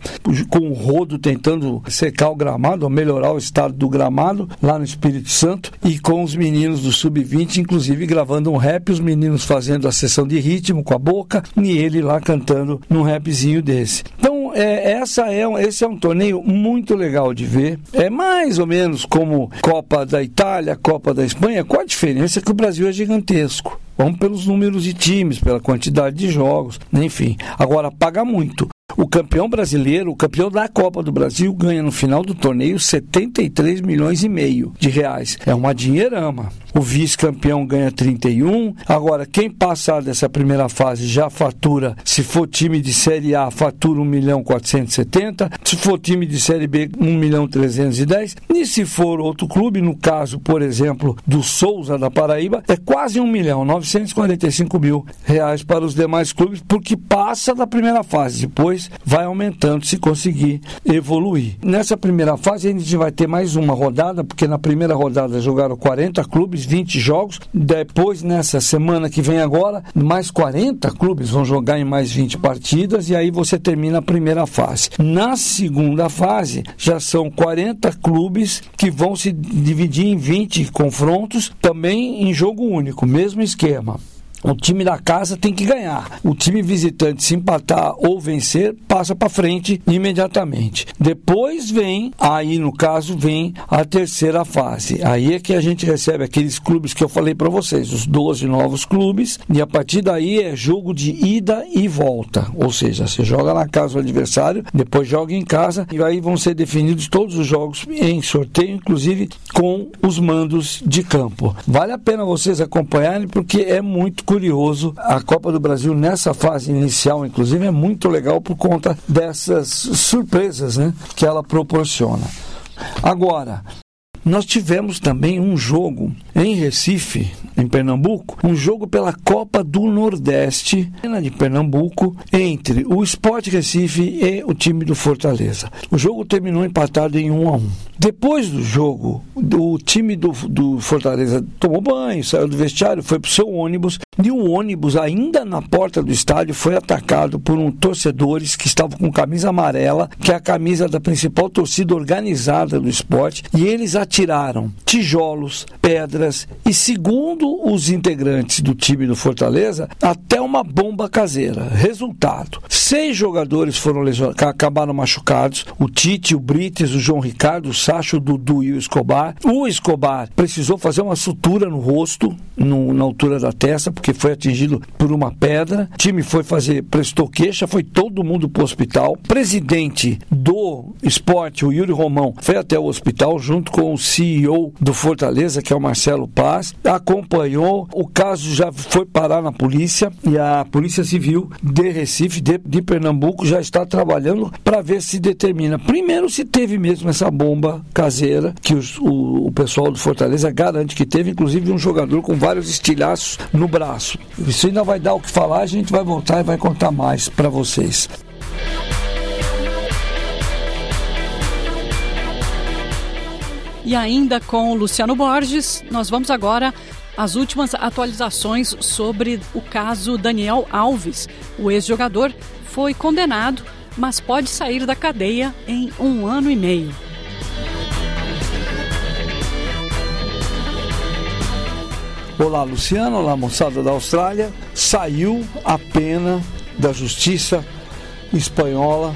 com o rodo tentando secar o gramado, ou melhorar o estado do gramado lá no Espírito Santo e com os meninos do sub-20 inclusive gravando um rap, os meninos fazendo a sessão de ritmo ritmo com a boca e ele lá cantando num rapzinho desse. Então, é, essa é, esse é um torneio muito legal de ver. É mais ou menos como Copa da Itália, Copa da Espanha, com a diferença que o Brasil é gigantesco. Vamos pelos números de times, pela quantidade de jogos, enfim. Agora, paga muito. O campeão brasileiro, o campeão da Copa do Brasil, ganha no final do torneio 73 milhões e meio de reais. É uma dinheirama. O vice-campeão ganha 31. Agora, quem passar dessa primeira fase já fatura, se for time de Série A, fatura 1 milhão 470. Se for time de Série B, 1 milhão 310. E se for outro clube, no caso, por exemplo, do Souza da Paraíba, é quase 1 milhão 945 mil reais para os demais clubes, porque passa da primeira fase. Depois depois vai aumentando se conseguir evoluir. Nessa primeira fase a gente vai ter mais uma rodada, porque na primeira rodada jogaram 40 clubes, 20 jogos. Depois, nessa semana que vem agora, mais 40 clubes vão jogar em mais 20 partidas e aí você termina a primeira fase. Na segunda fase, já são 40 clubes que vão se dividir em 20 confrontos, também em jogo único, mesmo esquema. O time da casa tem que ganhar. O time visitante, se empatar ou vencer, passa para frente imediatamente. Depois vem, aí no caso, vem a terceira fase. Aí é que a gente recebe aqueles clubes que eu falei para vocês, os 12 novos clubes, e a partir daí é jogo de ida e volta. Ou seja, você joga na casa do adversário, depois joga em casa, e aí vão ser definidos todos os jogos em sorteio, inclusive com os mandos de campo. Vale a pena vocês acompanharem, porque é muito curioso. A Copa do Brasil nessa fase inicial, inclusive, é muito legal por conta dessas surpresas né, que ela proporciona. Agora, nós tivemos também um jogo em Recife, em Pernambuco, um jogo pela Copa do Nordeste de Pernambuco entre o Sport Recife e o time do Fortaleza. O jogo terminou empatado em 1 a 1. Depois do jogo, o time do, do Fortaleza tomou banho, saiu do vestiário, foi para o seu ônibus e o ônibus, ainda na porta do estádio, foi atacado por um torcedores que estavam com camisa amarela, que é a camisa da principal torcida organizada do esporte, e eles atiraram tijolos, pedras e, segundo os integrantes do time do Fortaleza, até uma bomba caseira. Resultado: seis jogadores foram lesionados, acabaram machucados: o Tite, o Brites, o João Ricardo, o Sacho, o Dudu e o Escobar. O Escobar precisou fazer uma sutura no rosto, no, na altura da testa, porque foi atingido por uma pedra. O time foi fazer, prestou queixa, foi todo mundo para o hospital. O presidente do esporte, o Yuri Romão, foi até o hospital junto com o CEO do Fortaleza, que é o Marcelo Paz, acompanhou. O caso já foi parar na polícia e a Polícia Civil de Recife, de, de Pernambuco, já está trabalhando para ver se determina. Primeiro, se teve mesmo essa bomba caseira que os, o, o pessoal do Fortaleza garante que teve, inclusive um jogador com vários estilhaços no braço. Isso ainda vai dar o que falar, a gente vai voltar e vai contar mais para vocês. E ainda com o Luciano Borges, nós vamos agora às últimas atualizações sobre o caso Daniel Alves. O ex-jogador foi condenado, mas pode sair da cadeia em um ano e meio. Olá, Luciano. Olá, moçada da Austrália. Saiu a pena da justiça espanhola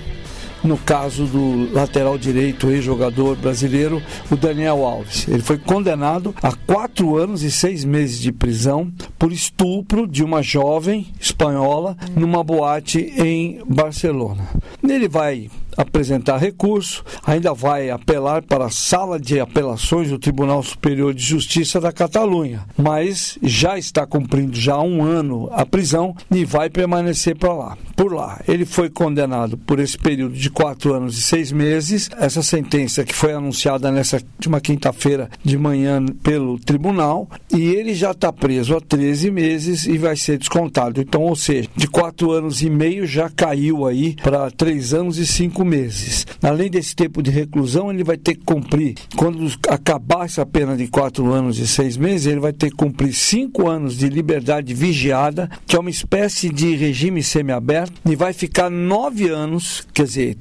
no caso do lateral direito ex-jogador brasileiro, o Daniel Alves. Ele foi condenado a quatro anos e seis meses de prisão por estupro de uma jovem espanhola numa boate em Barcelona. Ele vai apresentar recurso, ainda vai apelar para a sala de apelações do Tribunal Superior de Justiça da Catalunha, mas já está cumprindo já um ano a prisão e vai permanecer para lá. Por lá, ele foi condenado por esse período de quatro anos e seis meses. Essa sentença que foi anunciada nessa última quinta-feira de manhã pelo tribunal e ele já está preso há 13 meses e vai ser descontado. Então, ou seja, de quatro anos e meio já caiu aí para três anos e cinco meses. Além desse tempo de reclusão, ele vai ter que cumprir, quando acabar essa pena de quatro anos e seis meses, ele vai ter que cumprir cinco anos de liberdade vigiada, que é uma espécie de regime semiaberto, e vai ficar nove anos, quer dizer,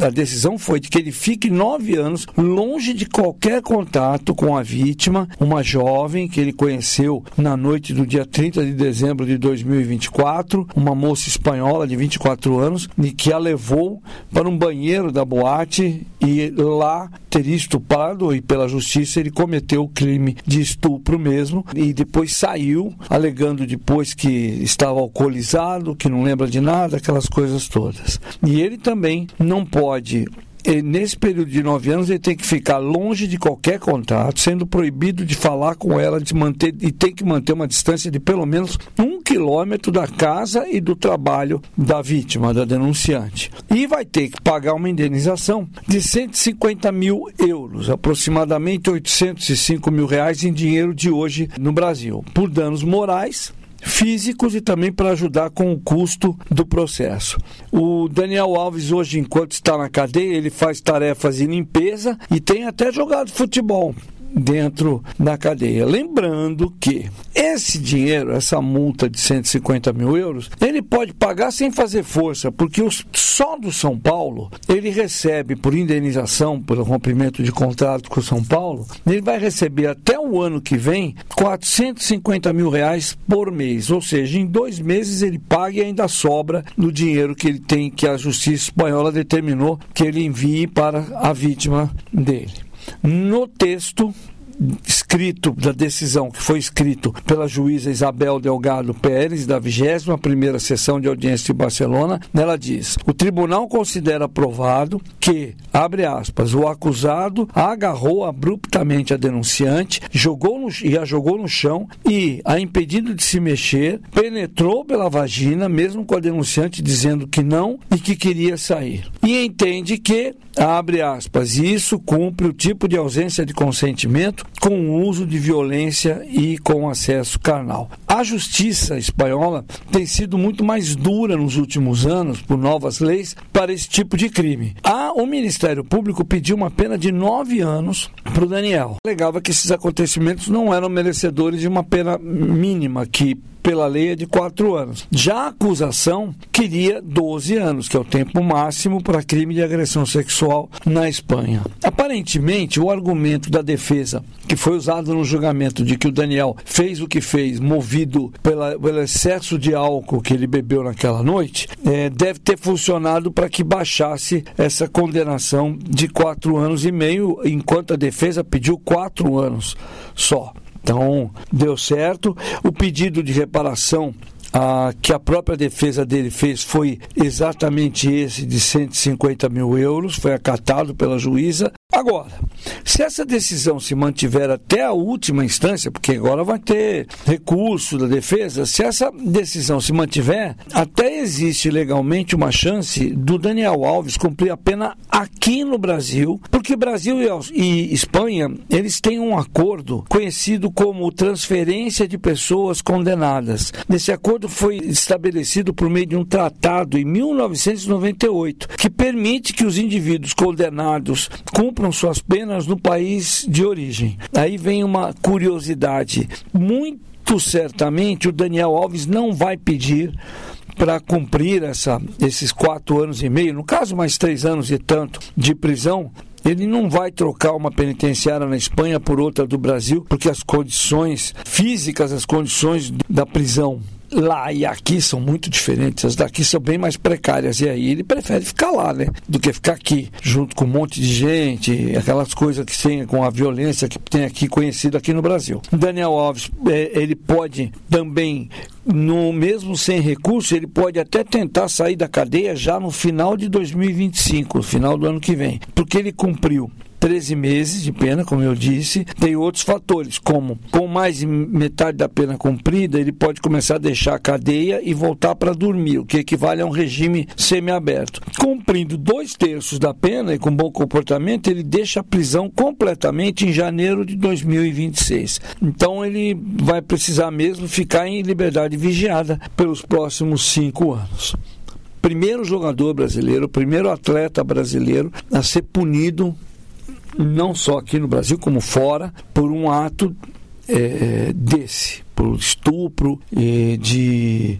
a decisão foi de que ele fique nove anos longe de qualquer contato com a vítima, uma jovem que ele conheceu na noite do dia 30 de dezembro de 2024, uma moça espanhola de 24 anos, e que a levou para um banheiro da boate e lá teria estuprado e pela justiça ele cometeu o crime de estupro mesmo e depois saiu alegando depois que estava alcoolizado, que não lembra de nada, aquelas coisas todas. E ele também não pode nesse período de nove anos ele tem que ficar longe de qualquer contato, sendo proibido de falar com ela, de manter e tem que manter uma distância de pelo menos um quilômetro da casa e do trabalho da vítima, da denunciante. E vai ter que pagar uma indenização de 150 mil euros, aproximadamente 805 mil reais em dinheiro de hoje no Brasil, por danos morais físicos e também para ajudar com o custo do processo. O Daniel Alves hoje, enquanto está na cadeia, ele faz tarefas de limpeza e tem até jogado futebol dentro da cadeia. Lembrando que esse dinheiro, essa multa de 150 mil euros, ele pode pagar sem fazer força, porque os, só do São Paulo ele recebe por indenização pelo rompimento de contrato com o São Paulo, ele vai receber até o ano que vem 450 mil reais por mês, ou seja, em dois meses ele paga e ainda sobra no dinheiro que ele tem que a Justiça espanhola determinou que ele envie para a vítima dele. No texto escrito da decisão que foi escrito pela juíza Isabel Delgado Pérez da 21ª sessão de audiência de Barcelona, nela diz: "O tribunal considera provado que, abre aspas, o acusado agarrou abruptamente a denunciante, jogou no, e a jogou no chão e, a impedindo de se mexer, penetrou pela vagina, mesmo com a denunciante dizendo que não e que queria sair. E entende que, abre aspas, isso cumpre o tipo de ausência de consentimento com o uso de violência e com acesso carnal. A justiça espanhola tem sido muito mais dura nos últimos anos por novas leis para esse tipo de crime. A, o Ministério Público pediu uma pena de nove anos para o Daniel. Alegava que esses acontecimentos não eram merecedores de uma pena mínima, que pela lei é de quatro anos. Já a acusação queria 12 anos, que é o tempo máximo para crime de agressão sexual na Espanha. Aparentemente, o argumento da defesa, que foi usado no julgamento de que o Daniel fez o que fez, movido pela, pelo excesso de álcool que ele bebeu naquela noite, é, deve ter funcionado para que baixasse essa condenação de quatro anos e meio, enquanto a defesa pediu quatro anos só. Então, deu certo. O pedido de reparação a, que a própria defesa dele fez foi exatamente esse de 150 mil euros, foi acatado pela juíza. Agora, se essa decisão se mantiver até a última instância, porque agora vai ter recurso da defesa, se essa decisão se mantiver, até existe legalmente uma chance do Daniel Alves cumprir a pena aqui no Brasil, porque Brasil e Espanha, eles têm um acordo conhecido como transferência de pessoas condenadas. Nesse acordo foi estabelecido por meio de um tratado em 1998, que permite que os indivíduos condenados cumpram suas penas no país de origem. Aí vem uma curiosidade. Muito certamente o Daniel Alves não vai pedir para cumprir essa, esses quatro anos e meio, no caso mais três anos e tanto de prisão, ele não vai trocar uma penitenciária na Espanha por outra do Brasil, porque as condições físicas, as condições da prisão lá e aqui são muito diferentes. As daqui são bem mais precárias. E aí ele prefere ficar lá, né? Do que ficar aqui, junto com um monte de gente, aquelas coisas que tem com a violência que tem aqui conhecida aqui no Brasil. Daniel Alves, é, ele pode também no mesmo sem recurso, ele pode até tentar sair da cadeia já no final de 2025, no final do ano que vem, porque ele cumpriu 13 meses de pena, como eu disse. Tem outros fatores, como com mais de metade da pena cumprida, ele pode começar a deixar a cadeia e voltar para dormir, o que equivale a um regime semiaberto. Cumprindo dois terços da pena e com bom comportamento, ele deixa a prisão completamente em janeiro de 2026. Então ele vai precisar mesmo ficar em liberdade vigiada pelos próximos cinco anos primeiro jogador brasileiro, primeiro atleta brasileiro a ser punido não só aqui no Brasil, como fora, por um ato é, desse, por estupro e de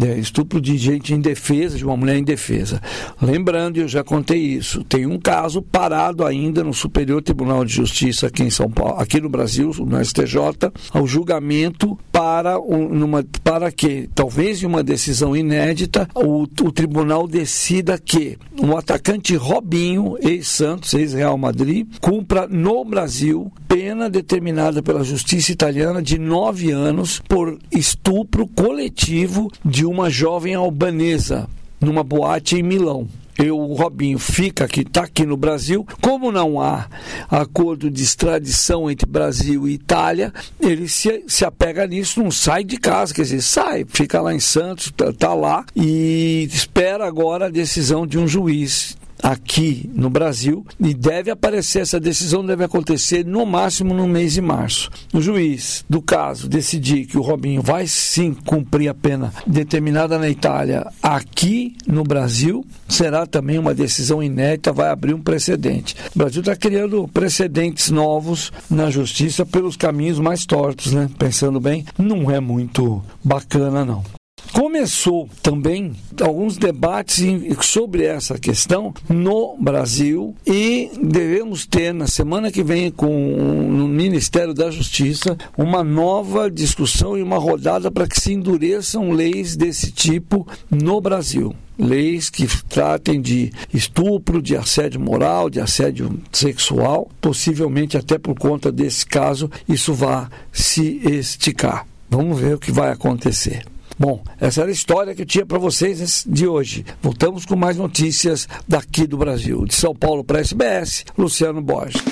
é, estupro de gente indefesa, de uma mulher indefesa. Lembrando, eu já contei isso, tem um caso parado ainda no Superior Tribunal de Justiça aqui em São Paulo, aqui no Brasil, no STJ, ao julgamento para, numa, para que, talvez em uma decisão inédita, o, o tribunal decida que o atacante Robinho, ex-Santos, ex-Real Madrid, cumpra no Brasil pena determinada pela justiça italiana de nove anos por estupro coletivo de de uma jovem albanesa numa boate em Milão. Eu, o Robinho fica aqui, está aqui no Brasil. Como não há acordo de extradição entre Brasil e Itália, ele se, se apega nisso, não sai de casa, quer dizer, sai, fica lá em Santos, está tá lá e espera agora a decisão de um juiz aqui no Brasil e deve aparecer, essa decisão deve acontecer no máximo no mês de março. O juiz do caso decidir que o Robinho vai sim cumprir a pena determinada na Itália aqui no Brasil, será também uma decisão inédita, vai abrir um precedente. O Brasil está criando precedentes novos na justiça pelos caminhos mais tortos, né? Pensando bem, não é muito bacana não. Começou também alguns debates sobre essa questão no Brasil e devemos ter na semana que vem com no Ministério da Justiça uma nova discussão e uma rodada para que se endureçam leis desse tipo no Brasil leis que tratem de estupro, de assédio moral, de assédio sexual, possivelmente até por conta desse caso isso vá se esticar. Vamos ver o que vai acontecer. Bom, essa era a história que eu tinha para vocês de hoje. Voltamos com mais notícias daqui do Brasil. De São Paulo para SBS, Luciano Borges.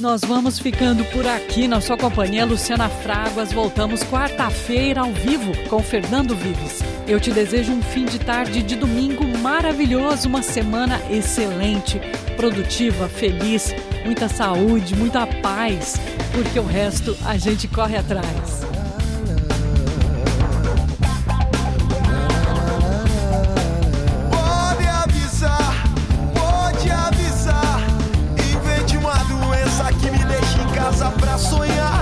Nós vamos ficando por aqui na sua companhia, Luciana Fraguas. Voltamos quarta-feira ao vivo com Fernando Vives. Eu te desejo um fim de tarde de domingo maravilhoso, uma semana excelente, produtiva, feliz, muita saúde, muita paz, porque o resto a gente corre atrás. Paisagem,